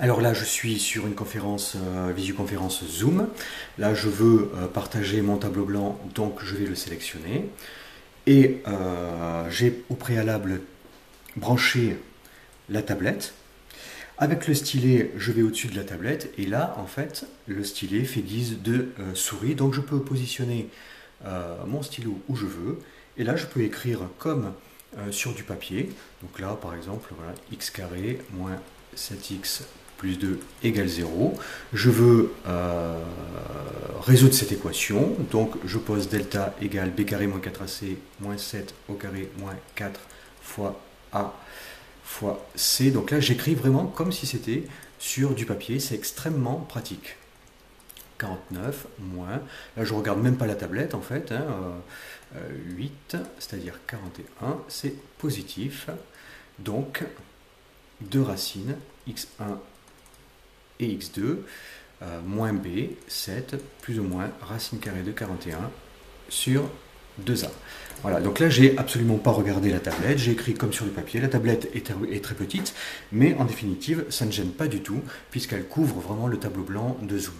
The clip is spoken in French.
Alors là, je suis sur une conférence, euh, visioconférence Zoom. Là, je veux euh, partager mon tableau blanc, donc je vais le sélectionner. Et euh, j'ai au préalable branché la tablette. Avec le stylet, je vais au-dessus de la tablette et là, en fait, le stylet fait guise de souris. Donc je peux positionner mon stylo où je veux. Et là, je peux écrire comme sur du papier. Donc là, par exemple, voilà, x carré moins 7x plus 2 égale 0. Je veux euh, résoudre cette équation, donc je pose delta égale b carré moins 4ac moins 7 au carré moins 4 fois a fois c. Donc là j'écris vraiment comme si c'était sur du papier, c'est extrêmement pratique. 49 moins, là je regarde même pas la tablette en fait, 8, hein, euh, c'est-à-dire 41, c'est positif. Donc 2 racines, x1 et x2, euh, moins b, 7, plus ou moins racine carrée de 41 sur 2a. Voilà, donc là j'ai absolument pas regardé la tablette, j'ai écrit comme sur le papier, la tablette est, est, très petite, mais en définitive ça ne gêne pas du tout puisqu'elle couvre vraiment le tableau blanc de Zoom.